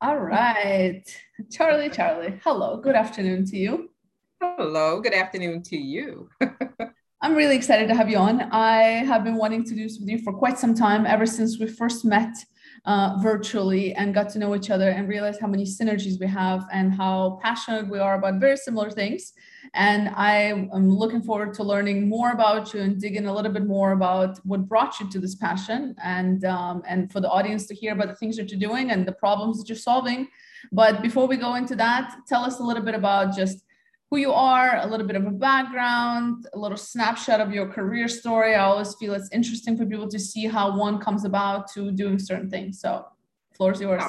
All right. Charlie, Charlie, hello. Good afternoon to you. Hello. Good afternoon to you. I'm really excited to have you on. I have been wanting to do this with you for quite some time, ever since we first met uh, virtually and got to know each other and realized how many synergies we have and how passionate we are about very similar things. And I am looking forward to learning more about you and digging a little bit more about what brought you to this passion and um, and for the audience to hear about the things that you're doing and the problems that you're solving. But before we go into that, tell us a little bit about just who you are, a little bit of a background, a little snapshot of your career story. I always feel it's interesting for people to see how one comes about to doing certain things. So, floor is yours.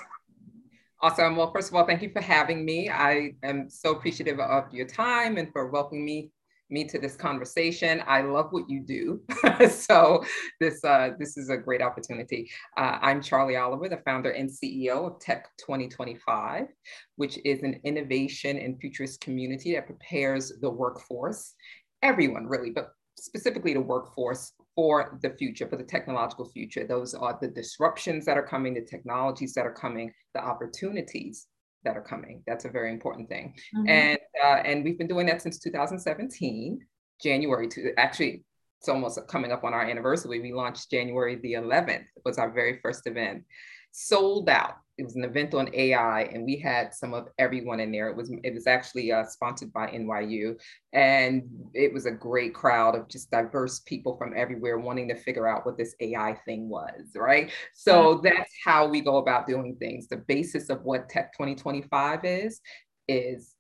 Awesome. Well, first of all, thank you for having me. I am so appreciative of your time and for welcoming me me to this conversation. I love what you do. so this uh, this is a great opportunity. Uh, I'm Charlie Oliver, the founder and CEO of Tech 2025, which is an innovation and futurist community that prepares the workforce, everyone really, but specifically the workforce for the future, for the technological future. Those are the disruptions that are coming, the technologies that are coming, the opportunities that are coming. That's a very important thing. Mm-hmm. And uh, and we've been doing that since 2017, January to actually it's almost coming up on our anniversary. We launched January the 11th was our very first event. Sold out it was an event on AI, and we had some of everyone in there. It was it was actually uh, sponsored by NYU, and it was a great crowd of just diverse people from everywhere wanting to figure out what this AI thing was. Right, so that's how we go about doing things. The basis of what Tech 2025 is is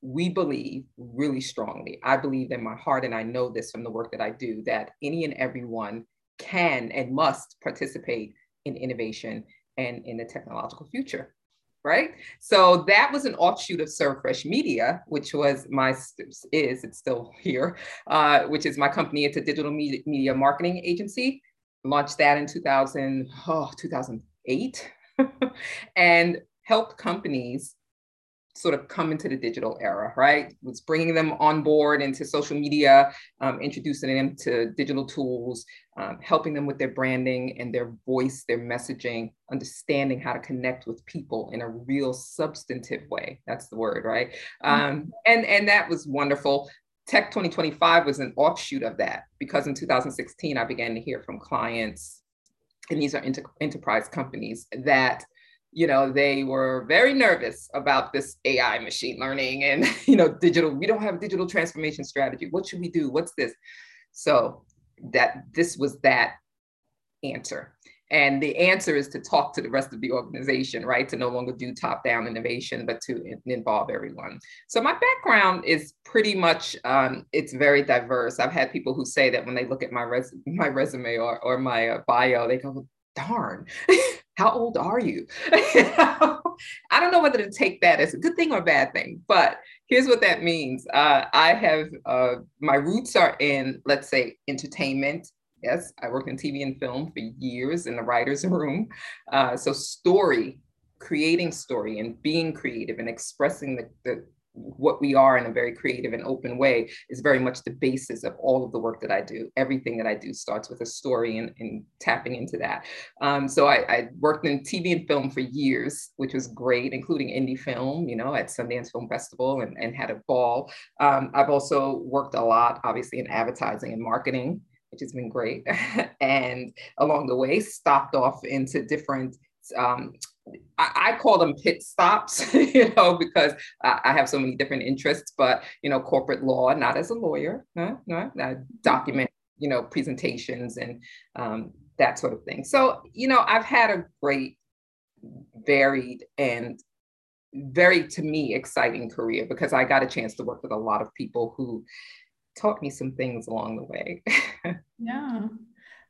we believe really strongly. I believe in my heart, and I know this from the work that I do, that any and everyone can and must participate in innovation and in the technological future right? So that was an offshoot of Served Fresh Media, which was my is it's still here, uh, which is my company. It's a digital media, media marketing agency. Launched that in 2000, oh, 2008, and helped companies sort of come into the digital era, right? Was bringing them on board into social media, um, introducing them to digital tools, um, helping them with their branding and their voice, their messaging, understanding how to connect with people in a real substantive way. That's the word, right? Mm-hmm. Um, and and that was wonderful. Tech 2025 was an offshoot of that because in 2016 I began to hear from clients, and these are inter- enterprise companies that you know they were very nervous about this ai machine learning and you know digital we don't have a digital transformation strategy. What should we do? What's this? So that this was that answer. And the answer is to talk to the rest of the organization right? To no longer do top down innovation but to involve everyone. So my background is pretty much um, it's very diverse. I've had people who say that when they look at my, res- my resume or, or my uh, bio they go darn how old are you? I don't know whether to take that as a good thing or a bad thing, but here's what that means. Uh, I have uh, my roots are in, let's say, entertainment. Yes, I worked in TV and film for years in the writer's room. Uh, so, story, creating story and being creative and expressing the, the what we are in a very creative and open way is very much the basis of all of the work that I do. Everything that I do starts with a story and, and tapping into that. Um, so I, I, worked in TV and film for years, which was great, including indie film, you know, at Sundance Film Festival and, and had a ball. Um, I've also worked a lot, obviously, in advertising and marketing, which has been great. and along the way, stopped off into different um, I, call them pit stops, you know, because I, have so many different interests. But you know, corporate law, not as a lawyer, no, no, document, you know, presentations and um, that sort of thing. So you know, I've had a great, varied, and very to me exciting career because I got a chance to work with a lot of people who taught me some things along the way. yeah.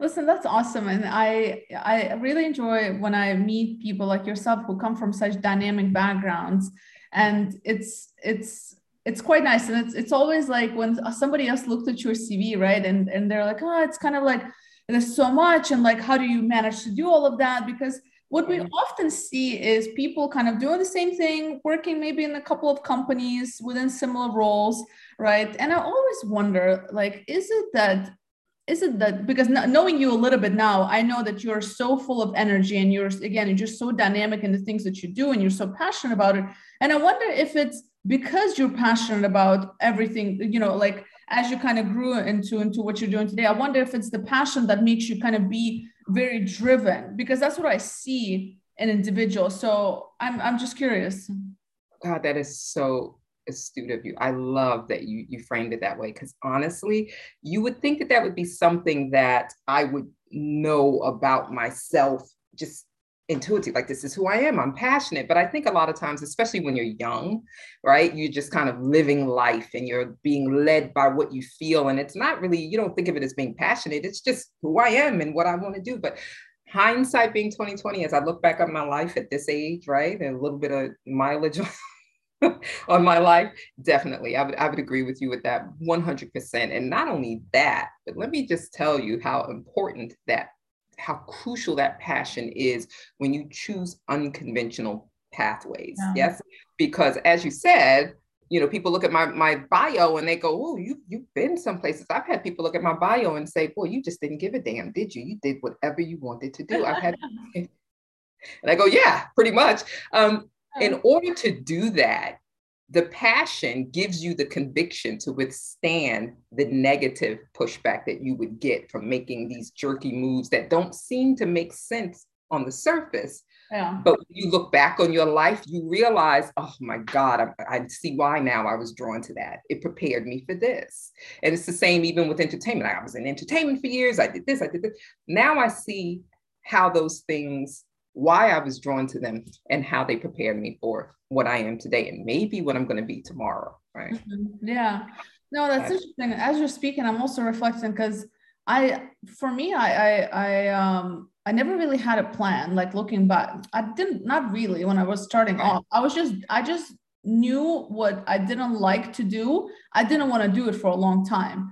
Listen, that's awesome. And I I really enjoy when I meet people like yourself who come from such dynamic backgrounds. And it's it's it's quite nice. And it's it's always like when somebody else looked at your CV, right? And and they're like, oh, it's kind of like there's so much. And like, how do you manage to do all of that? Because what we often see is people kind of doing the same thing, working maybe in a couple of companies within similar roles, right? And I always wonder, like, is it that is it that because knowing you a little bit now i know that you're so full of energy and you're again you're just so dynamic in the things that you do and you're so passionate about it. And i wonder if it's because you're passionate about everything you know like as you kind of grew into into what you're doing today i wonder if it's the passion that makes you kind of be very driven because that's what i see in individuals. So i'm i'm just curious. God that is so astute of you. I love that you you framed it that way because honestly, you would think that that would be something that I would know about myself just intuitive like this is who i am i'm passionate. But i think a lot of times especially when you're young right you're just kind of living life and you're being led by what you feel. And it's not really you don't think of it as being passionate it's just who i am and what i want to do. But hindsight being 2020 as i look back on my life at this age right and a little bit of mileage on my life, definitely. I would, I would agree with you with that 100%. And not only that, but let me just tell you how important that, how crucial that passion is when you choose unconventional pathways. Yeah. Yes. Because as you said, you know, people look at my my bio and they go, "Oh, you you've been some places." I've had people look at my bio and say, "Boy, you just didn't give a damn, did you? You did whatever you wanted to do." I've had, and I go, "Yeah, pretty much." Um, in order to do that, the passion gives you the conviction to withstand the negative pushback that you would get from making these jerky moves that don't seem to make sense on the surface. Yeah. But when you look back on your life, you realize, oh my God, I, I, see why now I was drawn to that. It prepared me for this. And it's the same even with entertainment. I was in entertainment for years. I did this, I did this. Now I see how those things why I was drawn to them and how they prepared me for what I am today and maybe what I'm going to be tomorrow. Right. Mm-hmm. Yeah. No, that's interesting. As you're speaking, I'm also reflecting because I, for me, I, I, I, um, I never really had a plan. Like looking back, I didn't, not really when I was starting right. off. I was just, I just knew what I didn't like to do. I didn't want to do it for a long time.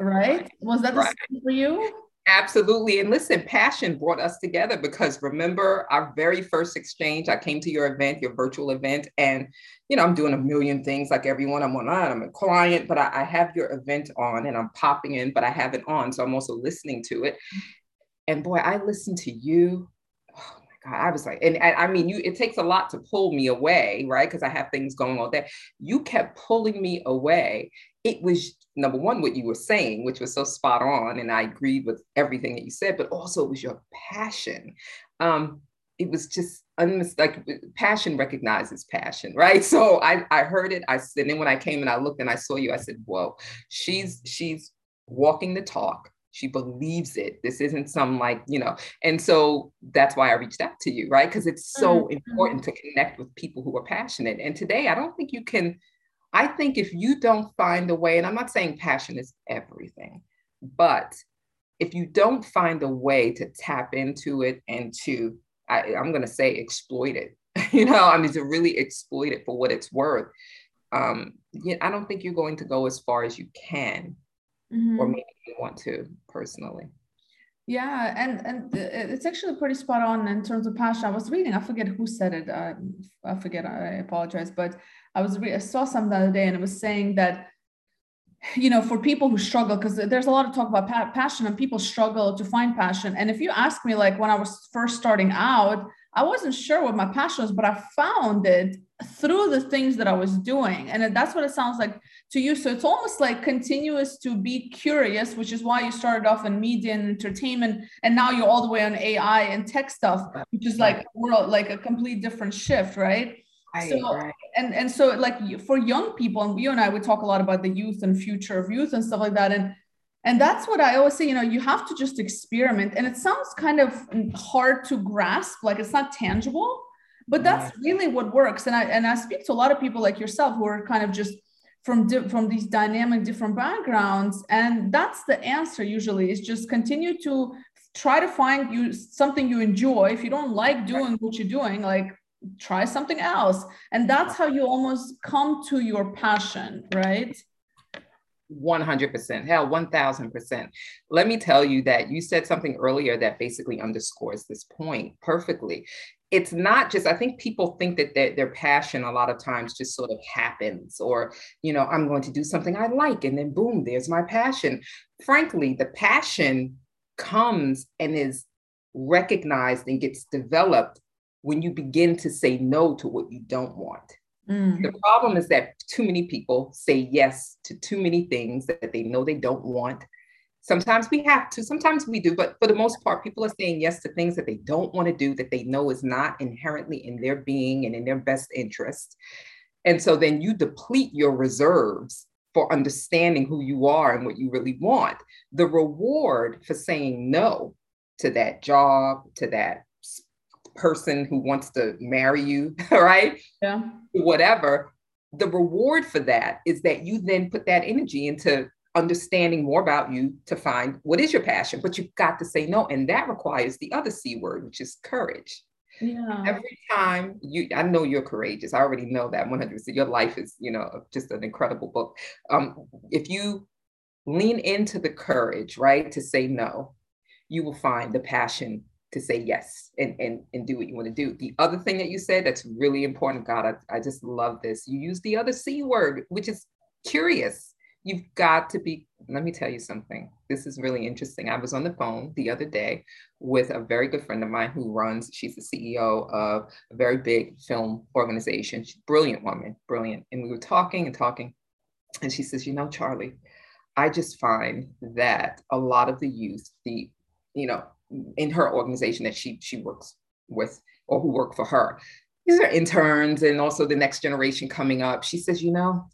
Right? Was that the right. same for you? Absolutely. And listen, passion brought us together because remember our very first exchange, I came to your event, your virtual event, and you know, I'm doing a million things like everyone. I'm online, I'm a client, but I, I have your event on and I'm popping in, but I have it on. So I'm also listening to it. And boy, I listened to you. Oh my God, I was like, and I, I mean, you it takes a lot to pull me away, right? Because I have things going on there. You kept pulling me away. It was number one, what you were saying, which was so spot on, and I agreed with everything that you said, but also it was your passion. Um, it was just like Passion recognizes passion, right? So I, I heard it. I said and then when I came and I looked and I saw you, I said, "Whoa, she's she's walking the talk." She believes it. This isn't some like, you know, and so that's why I reached out to you, right? Because it's so mm-hmm. important to connect with people who are passionate. And today, I don't think you can I think if you don't find a way, and I'm not saying passion is everything, but if you don't find a way to tap into it and to, I, am going to say, exploit it, you know, I mean, to really exploit it for what it's worth, um, I don't think you're going to go as far as you can, mm-hmm. or maybe you want to personally. Yeah, and and it's actually pretty spot on in terms of passion. I was reading, I forget who said it. I forget. I apologize, but I was re- I saw some the other day, and it was saying that you know for people who struggle because there's a lot of talk about pa- passion and people struggle to find passion. And if you ask me like when i was first starting out i wasn't sure what my passion was but i found it through the things that i was doing. And that's what it sounds like to you. So it's almost like continuous to be curious which is why you started off in media and entertainment and now you're all the way on ai and tech stuff which is like world like a complete different shift right so right. and and so like for young people and you and i would talk a lot about the youth and future of youth and stuff like that and and that's what i always say you know you have to just experiment and it sounds kind of hard to grasp like it's not tangible but that's really what works and i and i speak to a lot of people like yourself who are kind of just from di- from these dynamic different backgrounds and that's the answer usually is just continue to try to find you something you enjoy. If you don't like doing what you're doing like try something else and that's how you almost come to your passion right 100%. Hell, 1000%. Let me tell you that you said something earlier that basically underscores this point perfectly. It's not just, I think people think that their, their passion a lot of times just sort of happens, or, you know, I'm going to do something I like, and then boom, there's my passion. Frankly, the passion comes and is recognized and gets developed when you begin to say no to what you don't want. Mm. The problem is that too many people say yes to too many things that they know they don't want. Sometimes we have to, sometimes we do, but for the most part, people are saying yes to things that they don't want to do, that they know is not inherently in their being and in their best interest. And so then you deplete your reserves for understanding who you are and what you really want. The reward for saying no to that job, to that person who wants to marry you, right? Yeah. Whatever. The reward for that is that you then put that energy into understanding more about you to find what is your passion, but you've got to say no. And that requires the other C word, which is courage. Yeah. Every time you, I know you're courageous. I already know that 100%. Your life is, you know, just an incredible book. Um, if you lean into the courage, right, to say no, you will find the passion to say yes and, and, and do what you want to do. The other thing that you said that's really important, God, I, I just love this. You use the other C word, which is curious. You've got to be, let me tell you something. This is really interesting. I was on the phone the other day with a very good friend of mine who runs, she's the CEO of a very big film organization. She's brilliant woman, brilliant. And we were talking and talking. And she says, you know, Charlie, I just find that a lot of the youth, the, you know, in her organization that she she works with or who work for her. These are interns and also the next generation coming up. She says, you know,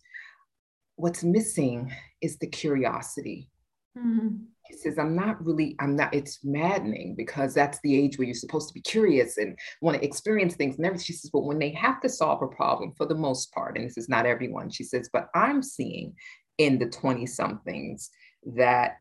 what's missing is the curiosity. Mm-hmm. He says, I'm not really, I'm not, it's maddening because that's the age where you're supposed to be curious and want to experience things and everything. She says, but when they have to solve a problem for the most part, and this is not everyone, she says, but I'm seeing in the 20 somethings that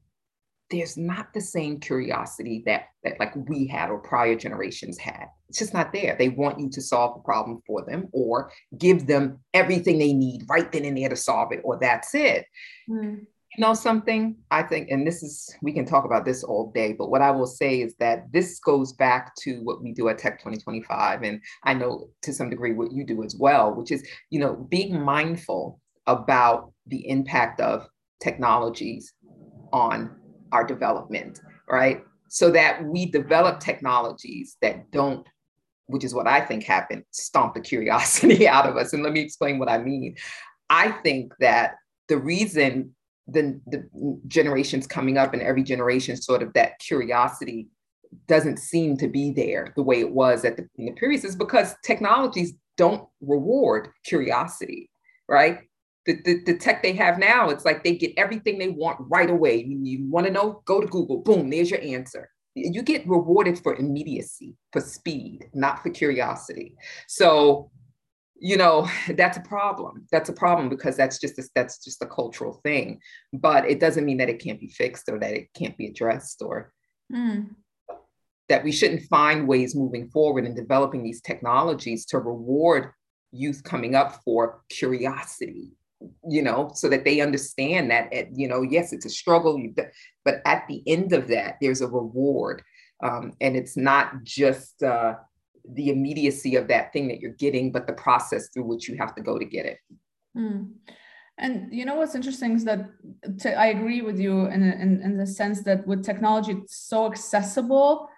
there's not the same curiosity that, that like we had or prior generations had. It's just not there. They want you to solve a problem for them or give them everything they need right then and there to solve it, or that's it. Mm. You know something? I think, and this is we can talk about this all day, but what I will say is that this goes back to what we do at Tech 2025. And I know to some degree what you do as well, which is, you know, being mindful about the impact of technologies on our development, right? So that we develop technologies that don't, which is what I think happened, stomp the curiosity out of us. And let me explain what I mean. I think that the reason the, the generations coming up and every generation sort of that curiosity doesn't seem to be there the way it was at the, in the previous is because technologies don't reward curiosity, right? The, the, the, tech they have now, it's like they get everything they want right away. You want to know, go to Google, boom, there's your answer. You get rewarded for immediacy, for speed, not for curiosity. So, you know, that's a problem. That's a problem because that's just a, that's just a cultural thing. But it doesn't mean that it can't be fixed or that it can't be addressed or mm. that we shouldn't find ways moving forward in developing these technologies to reward youth coming up for curiosity you know, so that they understand that, you know, yes, it's a struggle, but at the end of that, there's a reward. Um, and it's not just uh, the immediacy of that thing that you're getting, but the process through which you have to go to get it. Mm. And you know what's interesting is that I agree with you in, in, in the sense that with technology, it's so accessible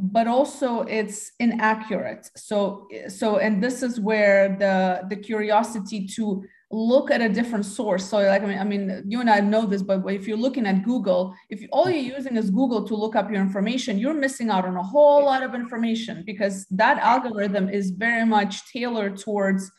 but also it's inaccurate so so and this is where the the curiosity to look at a different source. So like, I mean, I mean, you and I know this, but if you're looking at Google, if all you're using is Google to look up your information, you're missing out on a whole lot of information because that algorithm is very much tailored towards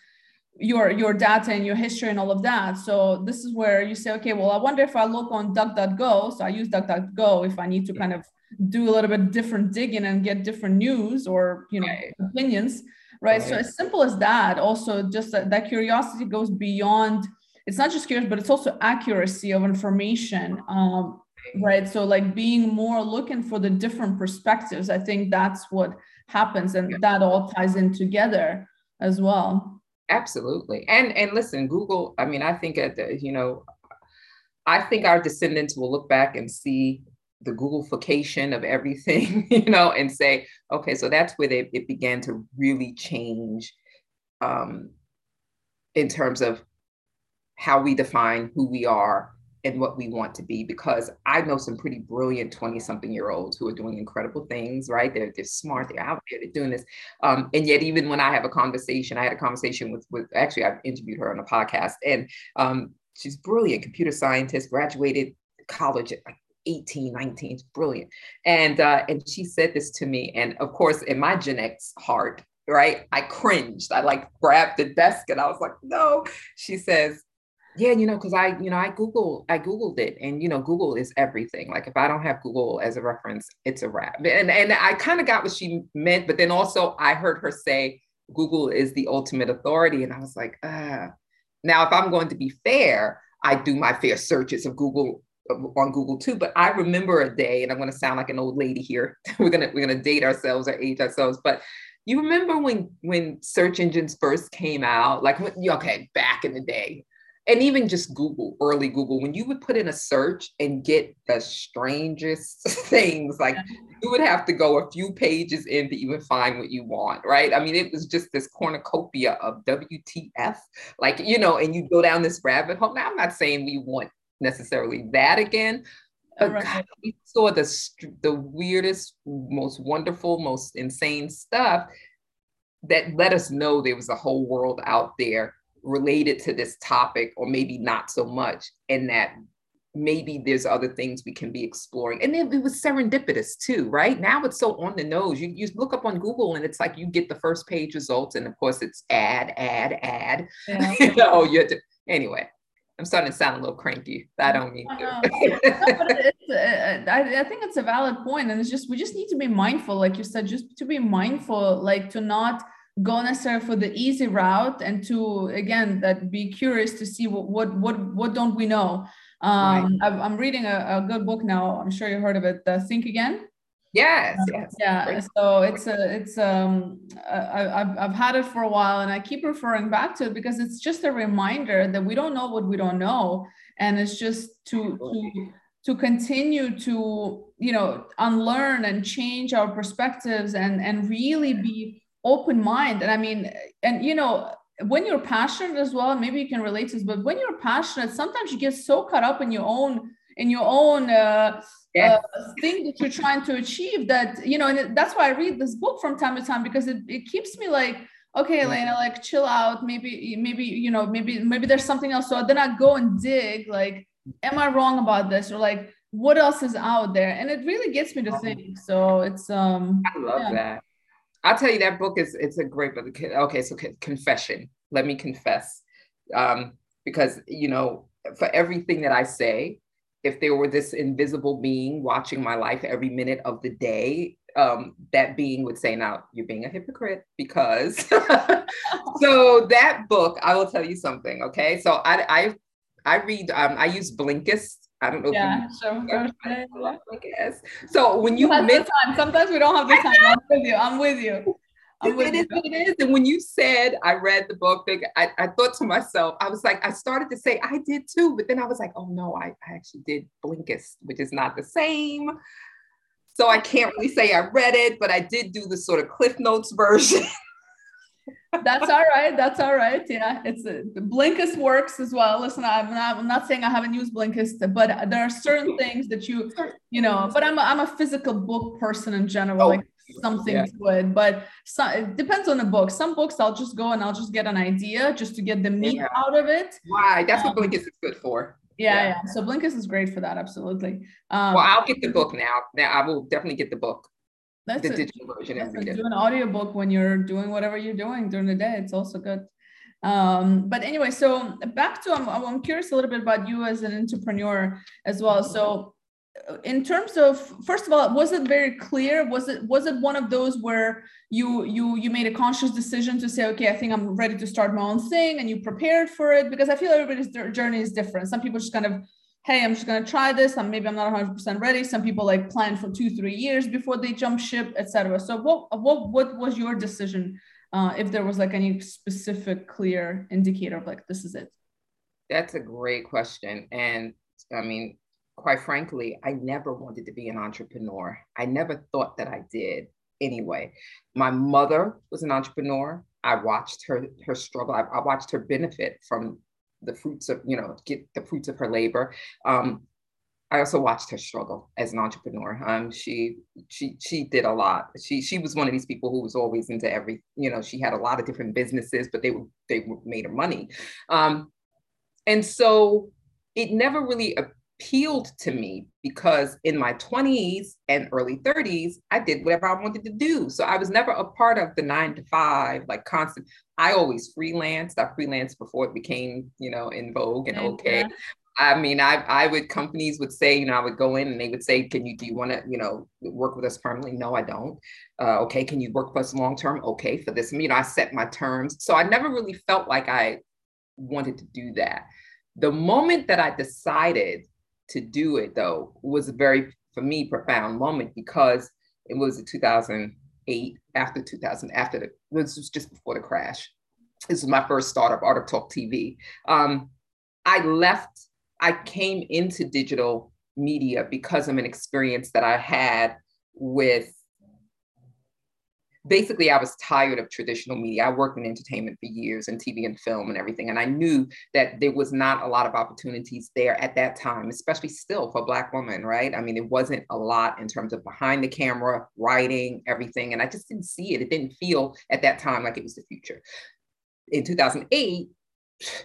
your your data and your history and all of that. So this is where you say, okay, well, I wonder if I look on DuckDuckGo. So I use DuckDuckGo if I need to kind of do a little bit different digging and get different news or you know opinions right? So as simple as that, also just that, that curiosity goes beyond. It's not just curious, but it's also accuracy of information. Um, right so like being more looking for the different perspectives i think that's what happens and that all ties in together as well absolutely and and listen google i mean i think at the you know I think our descendants will look back and see the Googleification of everything, you know, and say, okay, so that's where they, it began to really change um, in terms of how we define who we are and what we want to be because I know some pretty brilliant 20 something year olds who are doing incredible things, right? They're, they're smart, they're out there, they're doing this. Um, and yet, even when I have a conversation, I had a conversation with, with actually, I've interviewed her on a podcast and um, she's brilliant, computer scientist, graduated college at like 18, 19, it's brilliant. And, uh, and she said this to me. And of course, in my Gen X heart, right, I cringed. I like grabbed the desk and I was like, no. She says, yeah, you know, because I, you know, I Google, I Googled it, and you know, Google is everything. Like if I don't have Google as a reference, it's a wrap. And and I kind of got what she meant, but then also I heard her say Google is the ultimate authority, and I was like, ah. Now, if I'm going to be fair, I do my fair searches of Google on Google too. But I remember a day, and I'm going to sound like an old lady here. we're gonna we're gonna date ourselves or age ourselves, but you remember when when search engines first came out like okay back in the day and even just Google, early Google, when you would put in a search and get the strangest things, like you would have to go a few pages in to even find what you want, right? I mean, it was just this cornucopia of WTF, like, you know, and you go down this rabbit hole. Now, I'm not saying we want necessarily that again, but right. God, we saw the, the weirdest, most wonderful, most insane stuff that let us know there was a whole world out there related to this topic or maybe not so much and that maybe there's other things we can be exploring and then it was serendipitous too right now it's so on the nose you, you look up on google and it's like you get the first page results and of course it's ad ad ad yeah. you know you to, anyway i'm starting to sound a little cranky. I don't mean to. No, uh, I, I think it's a valid point and it's just we just need to be mindful like you said just to be mindful like to not go necessarily for the easy route and to again that be curious to see what what what, what don't we know? Um right. i'm reading a, a, good book now. I'm sure you heard of it uh, think again yes, uh, yes yeah so it's a it's um I, have I've had it for a while and i keep referring back to it because it's just a reminder that we don't know what we don't know and it's just to to to continue to you know unlearn and change our perspectives and and really be open mind and i mean and you know when you're passionate as well maybe you can relate to this but when you're passionate sometimes you get so caught up in your own in your own uh, uh, thing that you're trying to achieve that you know and it, that's why i read this book from time to time because it, it keeps me like okay elena like chill out maybe maybe you know maybe maybe there's something else so then i go and dig like am i wrong about this or like what else is out there and it really gets me to uh-huh. think so it's um i love yeah. that I'll tell you that book is it's a great book. Okay, so confession. Let me confess, um, because you know, for everything that I say, if there were this invisible being watching my life every minute of the day, um, that being would say, "Now you're being a hypocrite," because. so that book, I will tell you something. Okay, so I I I read. Um, I use Blinkist I don't know. Yeah, so I guess. So when you miss, time. sometimes we don't have the time. I'm with you. I'm with you. It is what it is. And when you said I read the book, I, I thought to myself, I was like, I started to say I did too, but then I was like, oh no, I, I actually did Blinkist, which is not the same. So I can't really say I read it, but I did do the sort of Cliff Notes version. that's all right. That's all right. Yeah, it's uh, Blinkist works as well. Listen, I'm not, I'm not saying I haven't used Blinkist, but there are certain things that you, you know. But I'm a, I'm a physical book person in general. Oh, like something yeah. it, but some, it depends on the book. Some books I'll just go and I'll just get an idea just to get the meat yeah. out of it. Why? That's um, what Blinkist is good for. Yeah, yeah, yeah. So Blinkist is great for that. Absolutely. Um, well, I'll get the book now. Now I will definitely get the book. That's the a, digital version it. Do an audiobook when you're doing whatever you're doing during the day. It's also good. Um, but anyway, so back to I'm, I'm curious a little bit about you as an entrepreneur as well. So in terms of first of all was it very clear was it was it one of those where you you you made a conscious decision to say okay i think i'm ready to start my own thing and you prepared for it because i feel everybody's journey is different some people just kind of hey, I'm just going to try this. And maybe I'm not 100% ready. Some people like plan for two, three years before they jump ship, etc. So what, what, what was your decision? Uh, if there was like any specific clear indicator of like, this is it. That's a great question. And I mean, quite frankly, I never wanted to be an entrepreneur. I never thought that I did anyway. My mother was an entrepreneur. I watched her her struggle. I, I watched her benefit from the fruits of, you know, get the fruits of her labor. Um, I also watched her struggle as an entrepreneur. Um, she she she did a lot. She she was one of these people who was always into every. You know, she had a lot of different businesses, but they were they made her money, um, and so it never really appealed to me because in my 20s and early 30s, I did whatever I wanted to do. So I was never a part of the nine to five, like constant. I always freelanced. I freelanced before it became, you know, in vogue and okay. I mean, I I would companies would say, you know, I would go in and they would say, "Can you do you want to, you know, work with us permanently?" No, I don't. Uh, okay, can you work with us long term? Okay, for this, you know, I set my terms, so I never really felt like I wanted to do that. The moment that I decided to do it, though, was a very for me profound moment because it was 2008 after 2000 after the this was just before the crash. This was my first startup, Art of Talk TV. Um, I left I came into digital media because of an experience that I had with basically I was tired of traditional media. I worked in entertainment for years and TV and film and everything. And I knew that there was not a lot of opportunities there at that time, especially still for Black women, right? I mean, it wasn't a lot in terms of behind the camera, writing, everything. And I just didn't see it. It didn't feel at that time like it was the future. In 2008,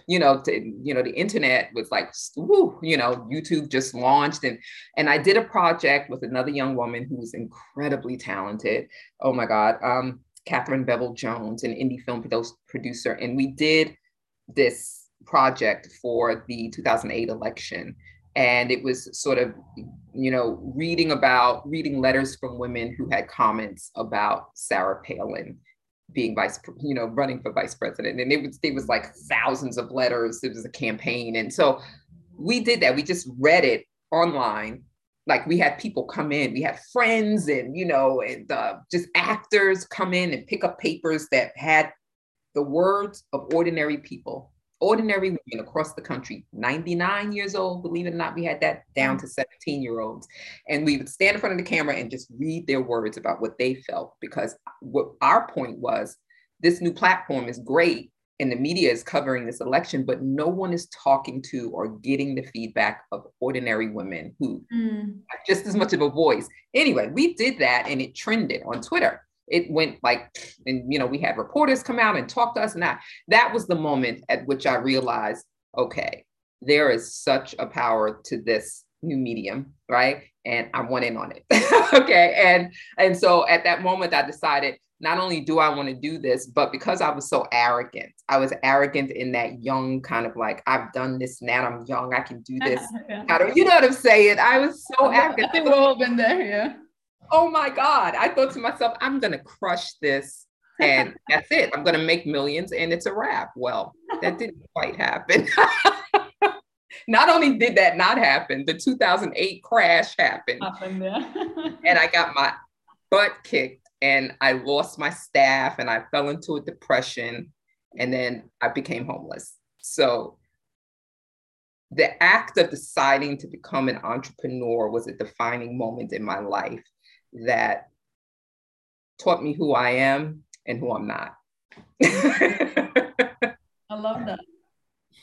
you know, to, you know, the internet was like, woo, you know, YouTube just launched, and and I did a project with another young woman who was incredibly talented. Oh my God, um, Catherine Bevel Jones, an indie film producer, and we did this project for the 2008 election, and it was sort of, you know, reading about reading letters from women who had comments about Sarah Palin being vice, you know, running for vice president. And it was, it was like thousands of letters. It was a campaign. And so we did that. We just read it online. Like we had people come in, we had friends and, you know, and uh, just actors come in and pick up papers that had the words of ordinary people ordinary women across the country, 99 years old, believe it or not, we had that down to 17 year olds. And we would stand in front of the camera and just read their words about what they felt. Because what our point was this new platform is great and the media is covering this election, but no one is talking to or getting the feedback of ordinary women who mm. just as much of a voice. Anyway, we did that and it trended on Twitter it went like and you know we had reporters come out and talk to us and that that was the moment at which i realized okay there is such a power to this new medium right? And i went in on it okay? And and so at that moment i decided not only do i want to do this but because i was so arrogant i was arrogant in that young kind of like i've done this now i'm young i can do this. How do you know what i'm saying? I was so arrogant. I think we've all been there yeah oh my God. I thought to myself, I'm going to crush this and that's it. I'm going to make millions and it's a wrap. Well, that didn't quite happen. not only did that not happen, the 2008 crash happened. happened yeah. and I got my butt kicked and I lost my staff and I fell into a depression and then I became homeless. So the act of deciding to become an entrepreneur was a defining moment in my life that taught me who I am and who I'm not. I love that.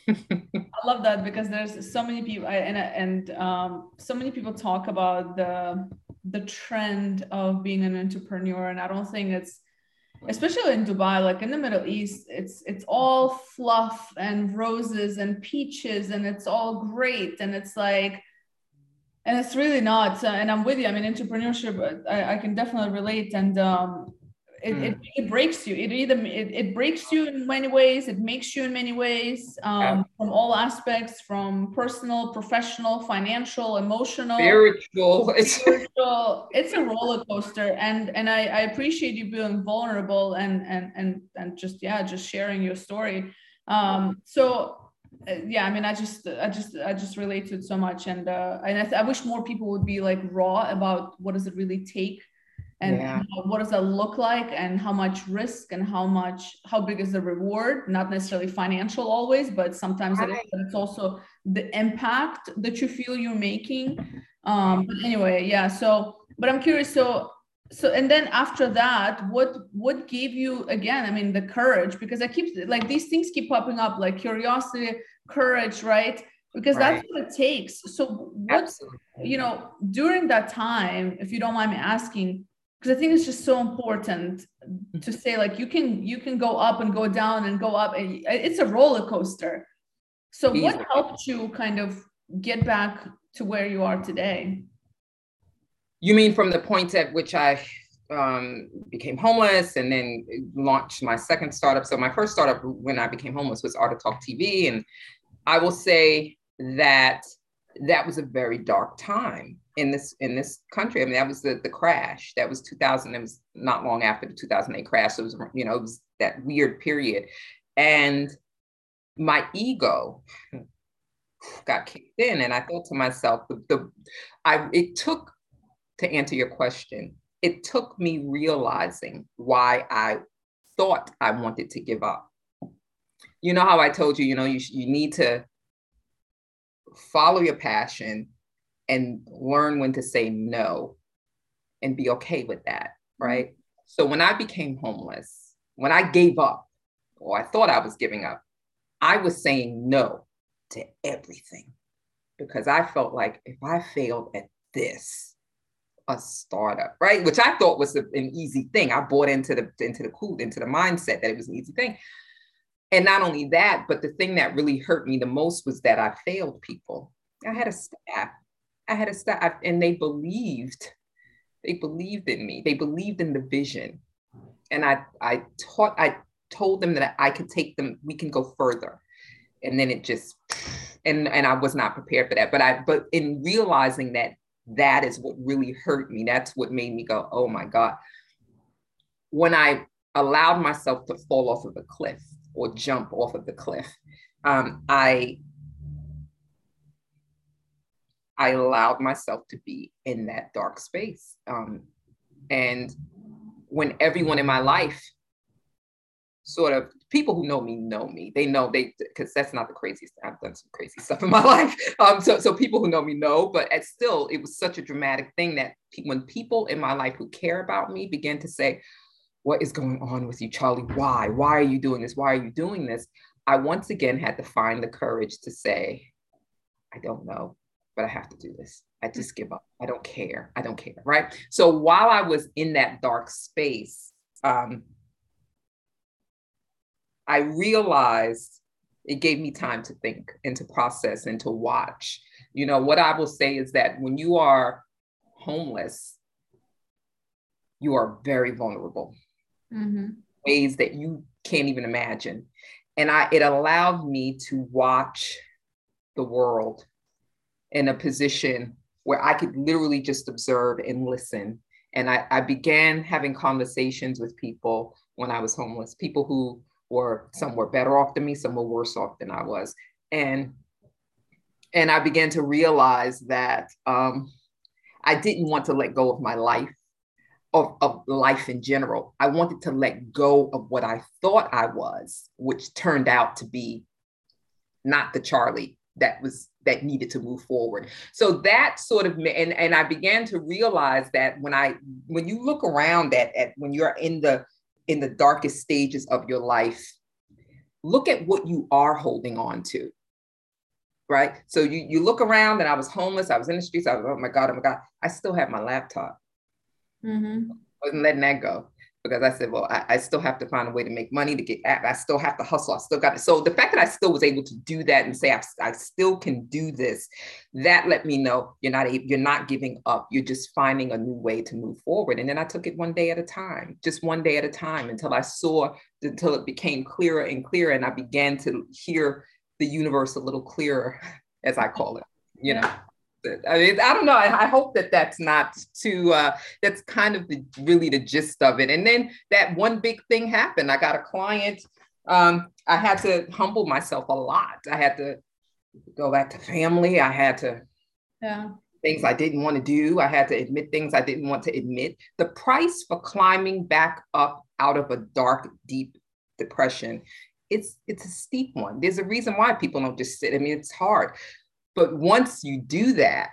I love that because there's so many people and and um, so many people talk about the the trend of being an entrepreneur, and I don't think it's especially in Dubai, like in the Middle East, it's it's all fluff and roses and peaches, and it's all great, and it's like and it's really not and i'm with you. I mean entrepreneurship i, I can definitely relate. And um, it, mm. it, it, breaks you. It either it, it breaks you in many ways. It makes you in many ways um, yeah. from all aspects from personal professional financial emotional spiritual. Spiritual. It's a roller coaster. And and I, I appreciate you being vulnerable and and and and just yeah just sharing your story. Um so uh, yeah i mean i just i just i just relate to it so much. And uh and I, th- I wish more people would be like raw about what does it really take and, yeah. what does that look like and how much risk and how much how big is the reward? Not necessarily financial always but sometimes right. it is, but it's also the impact that you feel you're making. Um but anyway yeah so but i'm curious so so and then after that what what gave you again i mean the courage? Because i keep like these things keep popping up like curiosity courage right because right. that's what it takes so what's Absolutely. you know during that time if you don't mind me asking because i think it's just so important to mm-hmm. say like you can you can go up and go down and go up and it's a roller coaster so Easy. what helped you kind of get back to where you are today you mean from the point at which I um, became homeless and then launched my second startup? So my first startup when I became homeless was Art of Talk TV, and I will say that that was a very dark time in this in this country. I mean, that was the the crash. That was 2000. It was not long after the 2008 crash. So it was you know it was that weird period, and my ego got kicked in, and I thought to myself, the, the I it took to answer your question, it took me realizing why I thought I wanted to give up. You know how I told you, you know, you, you need to follow your passion and learn when to say no and be okay with that, mm-hmm. right? So when I became homeless, when I gave up, or I thought I was giving up, I was saying no to everything because I felt like if I failed at this, a startup, right? Which I thought was a, an easy thing. I bought into the into the cool into the mindset that it was an easy thing. And not only that, but the thing that really hurt me the most was that I failed people. I had a staff. I had a staff, and they believed. They believed in me. They believed in the vision, and I I taught. I told them that I could take them. We can go further, and then it just and and I was not prepared for that. But I but in realizing that that is what really hurt me. That's what made me go, oh my God. When I allowed myself to fall off of a cliff or jump off of the cliff, um, I I allowed myself to be in that dark space. Um, and when everyone in my life sort of people who know me know me. They know they because that's not the craziest. I've done some crazy stuff in my life. Um, so so people who know me know, but still it was such a dramatic thing that when people in my life who care about me begin to say, "What is going on with you, Charlie? Why? Why are you doing this? Why are you doing this?" I once again had to find the courage to say, "I don't know." But I have to do this. I just give up. I don't care. I don't care. Right. So while I was in that dark space, um, I realized it gave me time to think and to process and to watch. You know, what I will say is that when you are homeless, you are very vulnerable, mm-hmm. ways that you can't even imagine. And I, it allowed me to watch the world in a position where I could literally just observe and listen. And I, I began having conversations with people when I was homeless, people who or some were better off than me, some were worse off than I was. And and I began to realize that um, I didn't want to let go of my life, of, of life in general. I wanted to let go of what I thought I was, which turned out to be not the Charlie that was that needed to move forward. So that sort of and and I began to realize that when I when you look around at at when you're in the in the darkest stages of your life, look at what you are holding on to. Right. So you, you look around and I was homeless. I was in the streets. I was, oh my God, oh my God. I still have my laptop. Mm-hmm. Wasn't letting that go because I said, well, I, I, still have to find a way to make money to get, I still have to hustle. I still got it. So the fact that I still was able to do that and say, I, I still can do this, that let me know you're not, you're not giving up. You're just finding a new way to move forward. And then I took it one day at a time, just one day at a time until I saw, until it became clearer and clearer. And I began to hear the universe a little clearer, as I call it, you know. I mean, I don't know. I, I hope that that's not too. Uh, that's kind of the really the gist of it. And then that one big thing happened. I got a client. Um, I had to humble myself a lot. I had to go back to family. I had to. Yeah. things I didn't want to do. I had to admit things I didn't want to admit. The price for climbing back up out of a dark, deep depression, it's it's a steep one. There's a reason why people don't just sit. I mean, it's hard. But once you do that,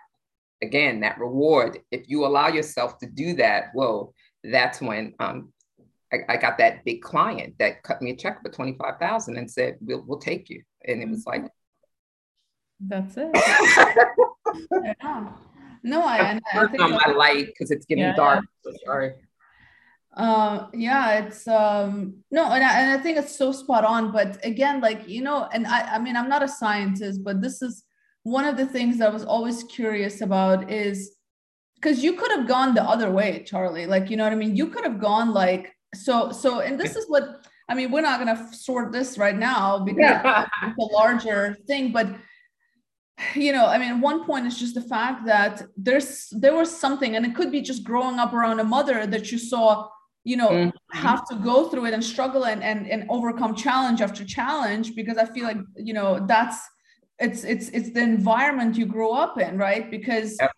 again, that reward, if you allow yourself to do that, whoa, that's when um, I, I, got that big client that cut me a check for 25,000 and said, we'll, we'll take you. And it was like, that's it. yeah. No, I, I think on my light because it's getting yeah, dark. So sorry. Uh, yeah, it's um no, and I, and I think it's so spot on. But again, like you know, and I, I mean, I'm not a scientist, but this is one of the things that I was always curious about is because you could have gone the other way, Charlie. Like, you know what I mean? You could have gone like so so, and this is what I mean. We're not gonna sort this right now because it's a larger thing, but you know, I mean, one point is just the fact that there's there was something, and it could be just growing up around a mother that you saw, you know, mm-hmm. have to go through it and struggle and and and overcome challenge after challenge. Because I feel like you know that's it's it's it's the environment you grow up in, right? Because yep.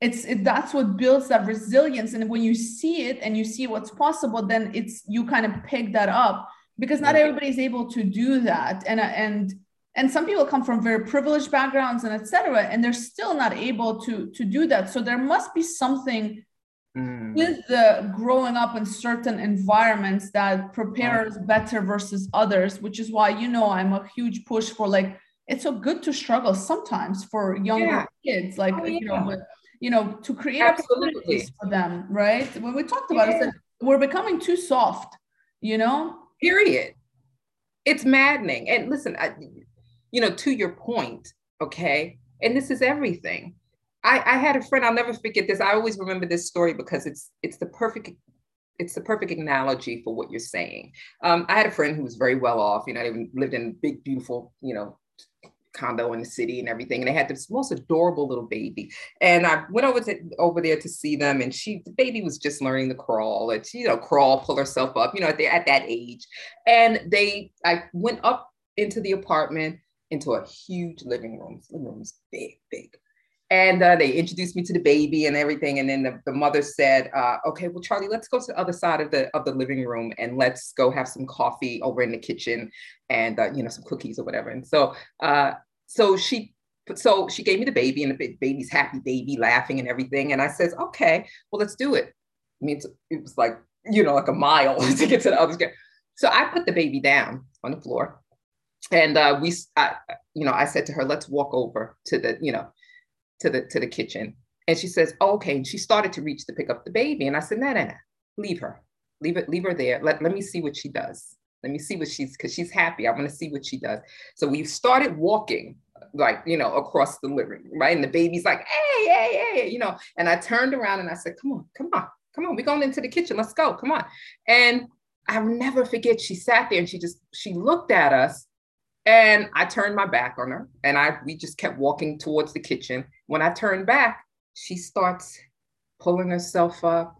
it's it, that's what builds that resilience, and when you see it and you see what's possible, then it's you kind of pick that up because not everybody's able to do that, and and and some people come from very privileged backgrounds and etc and they're still not able to to do that so there must be something mm. with the growing up in certain environments that prepares better versus others which is why you know i'm a huge push for like it's so good to struggle sometimes for younger yeah. kids like oh, yeah. you know with, you know to create Absolutely. opportunities for them right when we talked about yeah. it we're becoming too soft you know period it's maddening and listen I, you know, to your point, okay, and this is everything. I, I had a friend, I'll never forget this. I always remember this story because it's it's the perfect it's the perfect analogy for what you're saying. Um, I had a friend who was very well off, you know, they lived in big, beautiful, you know, condo in the city and everything. And they had this most adorable little baby. And I went over to over there to see them. And she, the baby was just learning to crawl. It's, you know, crawl, pull herself up, you know, at, the, at that age. And they, I went up into the apartment into a huge living room. The room's big, big. And uh, they introduced me to the baby and everything. And then the, the mother said, uh, okay, well, Charlie, let's go to the other side of the, of the living room and let's go have some coffee over in the kitchen and, uh, you know, some cookies or whatever. And so, uh, so she, so she gave me the baby and the baby's happy baby laughing and everything. And I says, okay, well, let's do it. I mean, it was like, you know, like a mile to get to the other. side. So I put the baby down on the floor and uh, we, I, you know, I said to her, let's walk over to the, you know, to the to the kitchen. And she says, oh, okay. And she started to reach to pick up the baby. And I said, no, no, no, leave her, leave it, leave her there. Let, let me see what she does. Let me see what she's, because she's happy. I want to see what she does. So we started walking like, you know, across the living room, right? And the baby's like, hey, hey, hey, you know. And I turned around and I said, come on, come on, come on. We're going into the kitchen. Let's go. Come on. And I'll never forget, she sat there and she just, she looked at us and I turned my back on her and I we just kept walking towards the kitchen. When I turned back, she starts pulling herself up,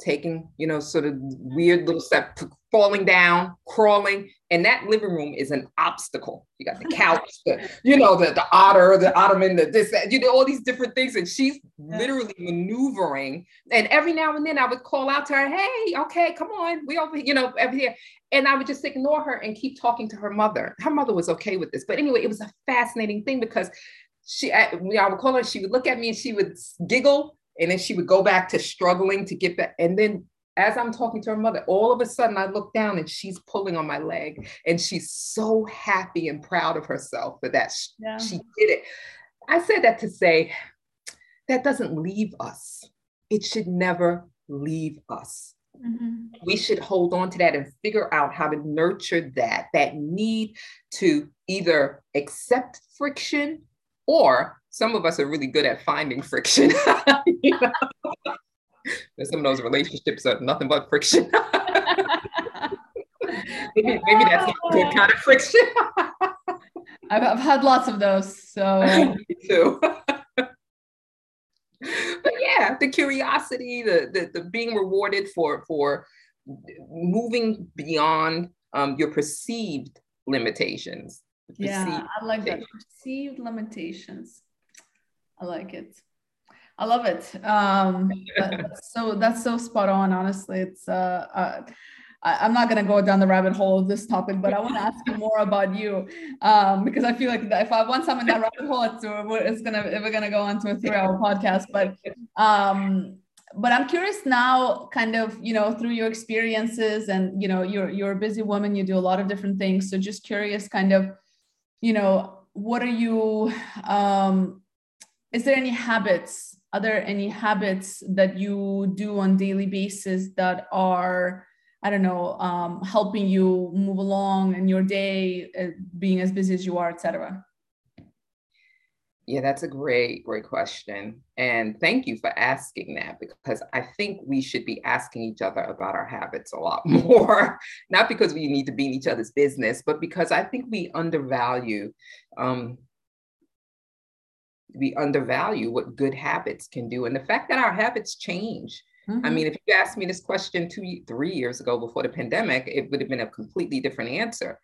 taking, you know, sort of weird little step, falling down, crawling. And that living room is an obstacle. You got the couch, the, you know, the, the otter, the ottoman, the this, that, you know, all these different things. And she's literally maneuvering. And every now and then I would call out to her, hey, okay, come on, we over, you know, over here. And I would just ignore her and keep talking to her mother. Her mother was okay with this. But anyway, it was a fascinating thing because she, I, I would call her, she would look at me and she would giggle and then she would go back to struggling to get back. And then as I'm talking to her mother, all of a sudden I look down and she's pulling on my leg and she's so happy and proud of herself for that yeah. she did it. I said that to say that doesn't leave us. It should never leave us. Mm-hmm. We should hold on to that and figure out how to nurture that, that need to either accept friction or some of us are really good at finding friction. you know? some of those relationships are nothing but friction. maybe, maybe that's not good kind of friction. I've, I've had lots of those. So me too. but yeah, the curiosity, the, the the being rewarded for for moving beyond um, your perceived limitations. Yeah, I like that. Perceived limitations. I like it. I love it. Um, that's so that's so spot on. Honestly, it's uh, uh I, am not going to go down the rabbit hole of this topic, but I want to ask you more about you um, because I feel like if I once I'm in that rabbit hole, it's, it's gonna we're gonna go on to a three-hour podcast. But um, but I'm curious now, kind of you know through your experiences and you know you're you're a busy woman, you do a lot of different things. So just curious, kind of, you know, what are you? Um, is there any habits? Are there any habits that you do on daily basis that are I don't know, um, helping you move along in your day, uh, being as busy as you are, etc. Yeah, that's a great, great question. And thank you for asking that because I think we should be asking each other about our habits a lot more. Not because we need to be in each other's business, but because I think we undervalue um, we undervalue what good habits can do. And the fact that our habits change Mm-hmm. I mean, if you asked me this question two, three years ago before the pandemic, it would have been a completely different answer.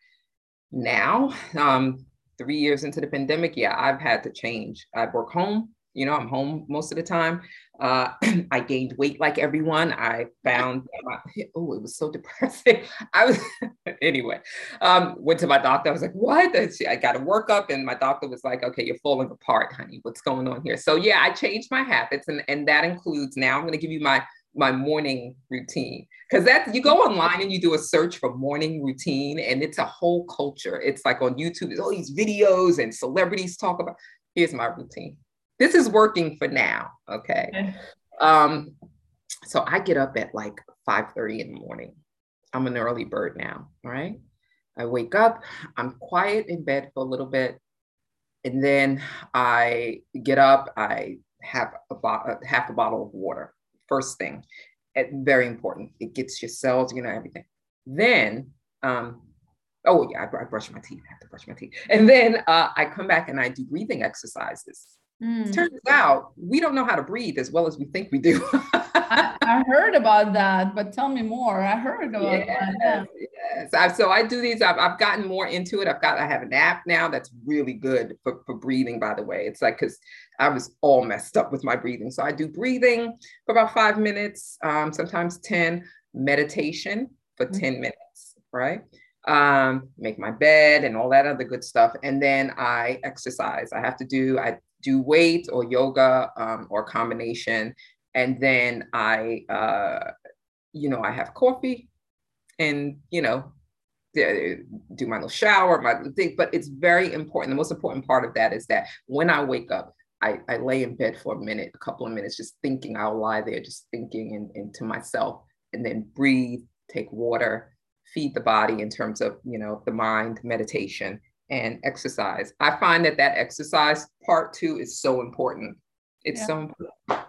Now, um, three years into the pandemic, yeah, I've had to change. I work home. You know, I'm home most of the time. Uh, I gained weight like everyone. I found, oh, it was so depressing. I was, anyway, um, went to my doctor. I was like, what? I got a workup, and my doctor was like, okay, you're falling apart, honey. What's going on here? So, yeah, I changed my habits, and, and that includes now I'm going to give you my my morning routine because that you go online and you do a search for morning routine and it's a whole culture it's like on youtube there's all these videos and celebrities talk about here's my routine this is working for now. Okay. Um, so I get up at like 5:30 in the morning. I'm an early bird now. Right. I wake up, I'm quiet in bed for a little bit. And then I get up, I have a bo- half a bottle of water. First thing, it, very important. It gets your cells, you know, everything. Then, um, oh yeah, I, I brush my teeth. I have to brush my teeth. And then uh, I come back and I do breathing exercises. Mm. Turns out we don't know how to breathe as well as we think we do. I, I, heard about that, but tell me more. I heard about yes, that. Yes. I, so I do these. I've, I've gotten more into it. I've got. I have an app now that's really good for, for breathing. By the way, it's like because I was all messed up with my breathing. So I do breathing for about five minutes, um, sometimes ten. Meditation for mm-hmm. ten minutes. Right um, make my bed and all that other good stuff. And then I exercise. I have to do, I do weight or yoga um, or combination. And then I, uh, you know, I have coffee and, you know, do my little shower, my thing. But it's very important. The most important part of that is that when I wake up, I, I lay in bed for a minute, a couple of minutes, just thinking. I'll lie there, just thinking and, and to myself, and then breathe, take water, feed the body in terms of, you know, the mind, meditation, and exercise. I find that that exercise part too is so important. It's yeah. so important.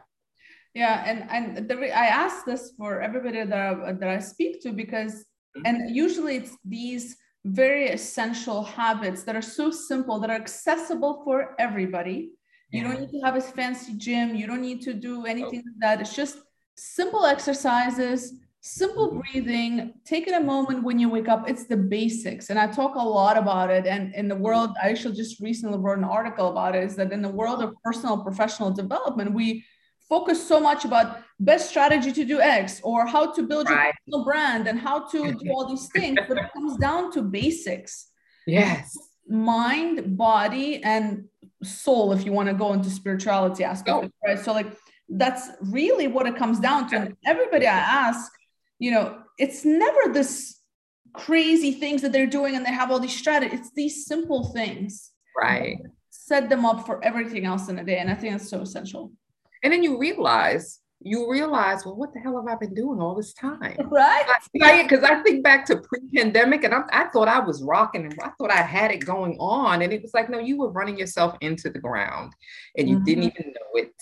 Yeah, and and the I ask this for everybody that I, that I speak to because mm-hmm. and usually it's these very essential habits that are so simple that are accessible for everybody. You don't need to have a fancy gym. You don't need to do anything like that. It's just simple exercises simple mm-hmm. breathing taking a moment when you wake up it's the basics and i talk a lot about it and in the world i actually just recently wrote an article about it is that in the world of personal professional development we focus so much about best strategy to do x or how to build your right. personal brand and how to do all these things but it comes down to basics yes mind body and soul if you want to go into spirituality aspect oh. right so like that's really what it comes down to and everybody i ask you know, it's never this crazy things that they're doing and they have all these strategies. It's these simple things. Right. Set them up for everything else in a day. And I think that's so essential. And then you realize, you realize, well, what the hell have I been doing all this time? Right. Because I, I, think back to pre-pandemic and I, I thought I was rocking and I thought I had it going on. And it was like, no, you were running yourself into the ground and you mm-hmm. didn't even know it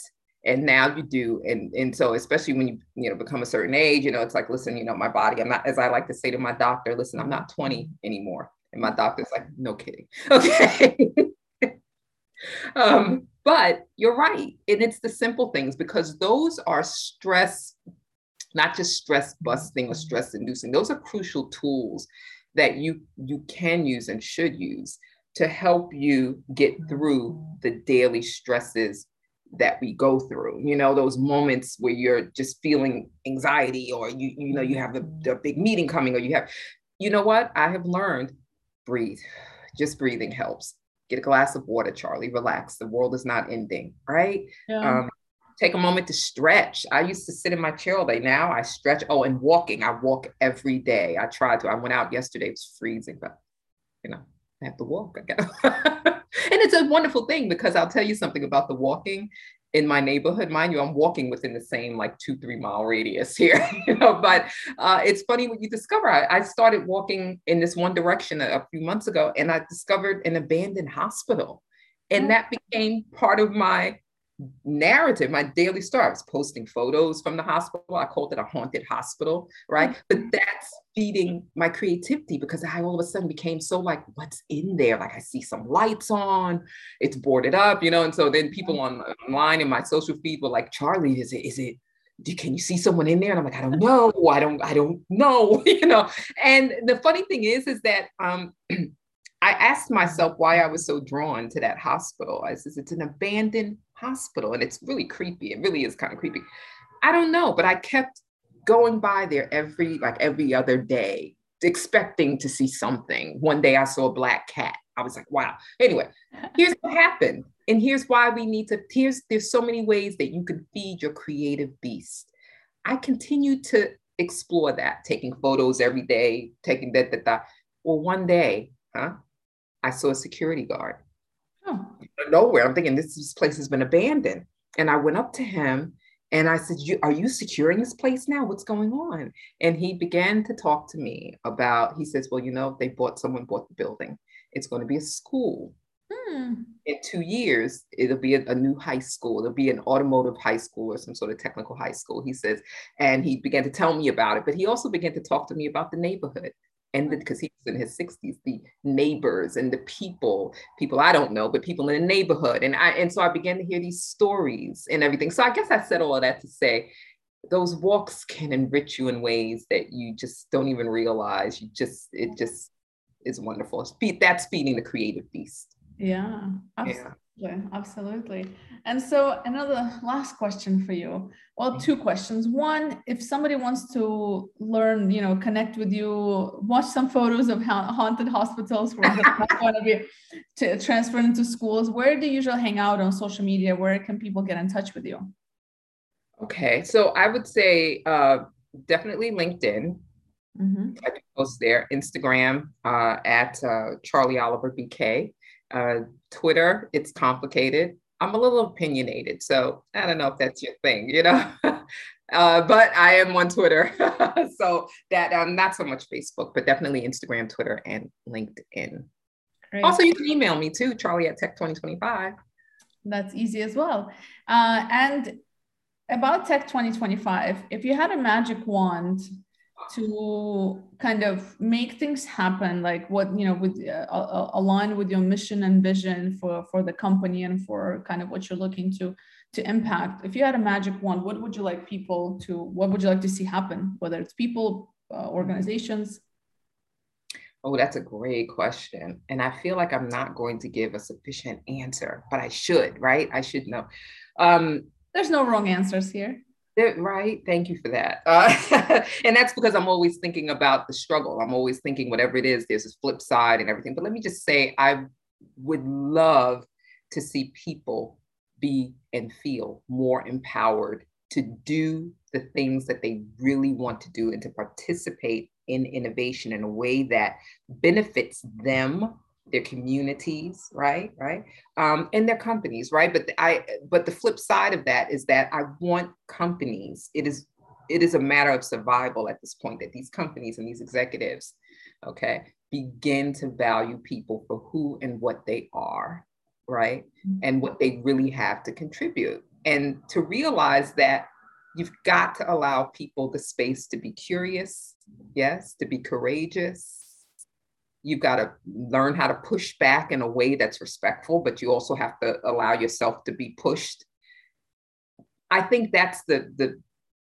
and now you do and and so especially when you you know become a certain age you know it's like listen you know my body i'm not as i like to say to my doctor listen i'm not 20 anymore. And my doctor's like no kidding. Okay. Um but you're right and it's the simple things because those are stress not just stress busting or stress inducing. Those are crucial tools that you you can use and should use to help you get through the daily stresses that we go through you know those moments where you're just feeling anxiety or you you know you have a, a big meeting coming or you have you know what? I have learned breathe. Just breathing helps. Get a glass of water charlie. Relax. The world is not ending right? Yeah. um, take a moment to stretch. I used to sit in my chair all day. Now i stretch. Oh and walking. I walk every day. I tried to. I went out yesterday. It was freezing but you know i have to walk i guess and it's a wonderful thing because I'll tell you something about the walking in my neighborhood. Mind you, I'm walking within the same like two, three mile radius here, you know, but uh, it's funny what you discover, I, I, started walking in this one direction a, a few months ago and I discovered an abandoned hospital. And that became part of my narrative, my daily star. I was posting photos from the hospital. I called it a haunted hospital, right? But mm-hmm. that's feeding my creativity because I all of a sudden became so like, what's in there? Like I see some lights on, it's boarded up, you know. And so then people on online in my social feed were like, Charlie, is it, is it, can you see someone in there? And I'm like, I don't know. I don't, I don't know, you know. And the funny thing is, is that um I asked myself why I was so drawn to that hospital. I says, it's an abandoned hospital and it's really creepy. It really is kind of creepy. I don't know, but I kept going by there every, like every other day, expecting to see something. One day I saw a black cat. I was like, wow. Anyway, here's what happened. And here's why we need to, here's, there's so many ways that you can feed your creative beast. I continued to explore that, taking photos every day, taking that, that, that. Well, one day, huh? I saw a security guard. Oh. Nowhere. I'm thinking this, this place has been abandoned. And I went up to him and I said, you, Are you securing this place now? What's going on? And he began to talk to me about, he says, Well, you know, they bought, someone bought the building. It's going to be a school. Hmm. In two years, it'll be a, a, new high school. It'll be an automotive high school or some sort of technical high school, he says. And he began to tell me about it, but he also began to talk to me about the neighborhood and because he was in his 60s the neighbors and the people people i don't know but people in the neighborhood. And i and so i began to hear these stories and everything. So i guess i said all of that to say those walks can enrich you in ways that you just don't even realize. You just it just is wonderful. That's feeding the creative beast. Yeah yeah yeah, absolutely. And so another last question for you. Well, two questions. One, if somebody wants to learn, you know, connect with you, watch some photos of haunted hospitals where going to be transferred into schools, where do you usually hang out on social media? Where can people get in touch with you? Okay, so I would say uh, definitely LinkedIn. Mm-hmm. I post there, Instagram uh, at uh, Charlie Oliver BK. Uh, Twitter, it's complicated. I'm a little opinionated, so I don't know if that's your thing, you know. uh, but I am on Twitter, so that um, not so much Facebook, but definitely Instagram, Twitter, and LinkedIn. Great. Also, you can email me too, Charlie at Tech 2025. That's easy as well. Uh, and about Tech 2025, if you had a magic wand to kind of make things happen like what you know with uh, align with your mission and vision for for the company and for kind of what you're looking to to impact if you had a magic wand what would you like people to what would you like to see happen whether it's people uh, organizations Oh, that's a great question. And I feel like I'm not going to give a sufficient answer, but I should, right? I should know. Um, There's no wrong answers here right. Thank you for that. Uh, and that's because I'm always thinking about the struggle. I'm always thinking, whatever it is, there's a flip side and everything. But let me just say, I would love to see people be and feel more empowered to do the things that they really want to do and to participate in innovation in a way that benefits them their communities, right, right, um, and their companies, right. But I, but the flip side of that is that I want companies. It is, it is a matter of survival at this point that these companies and these executives, okay, begin to value people for who and what they are, right, mm-hmm. and what they really have to contribute, and to realize that you've got to allow people the space to be curious, yes, to be courageous you've got to learn how to push back in a way that's respectful, but you also have to allow yourself to be pushed. I think that's the the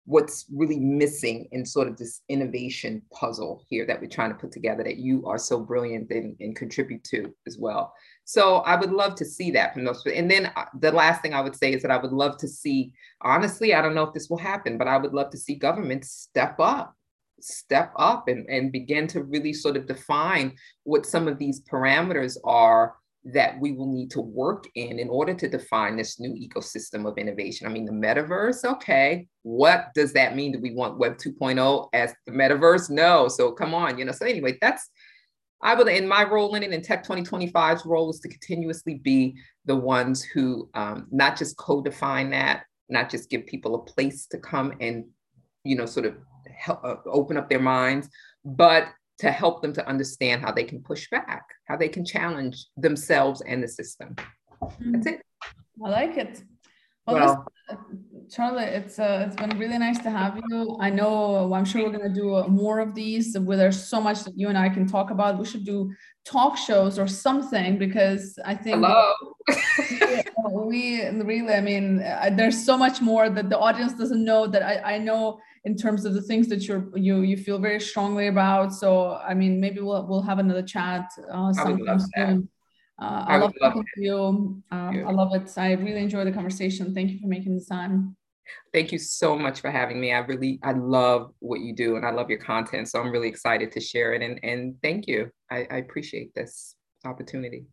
what's really missing in sort of this innovation puzzle here that we're trying to put together that you are so brilliant and, and contribute to as well. So I would love to see that from those. And then uh, the last thing I would say is that I would love to see, honestly, I don't know if this will happen, but I would love to see governments step up, step up and, and begin to really sort of define what some of these parameters are that we will need to work in in order to define this new ecosystem of innovation. I mean, the metaverse, okay, what does that mean? Do we want Web 2.0 as the metaverse? No. So come on, you know. So anyway, that's I would in my role in it, and Tech 2025's role is to continuously be the ones who um, not just co-define that, not just give people a place to come and you know sort of help uh, open up their minds, but to help them to understand how they can push back, how they can challenge themselves and the system. That's it. I like it. Well, well Charlie, it's uh, it's been really nice to have you. I know I'm sure we're gonna do uh, more of these. Where there's so much that you and I can talk about. We should do talk shows or something because I think hello. we really, I mean, uh, there's so much more that the audience doesn't know. That I I know in terms of the things that you're you you feel very strongly about. So I mean, maybe we'll we'll have another chat uh, sometime soon. Uh, I, I love talking to you. Um, I love it. I really enjoy the conversation. Thank you for making the time. Thank you so much for having me. I really, I love what you do and I love your content. So I'm really excited to share it. And, and thank you. I, I appreciate this opportunity.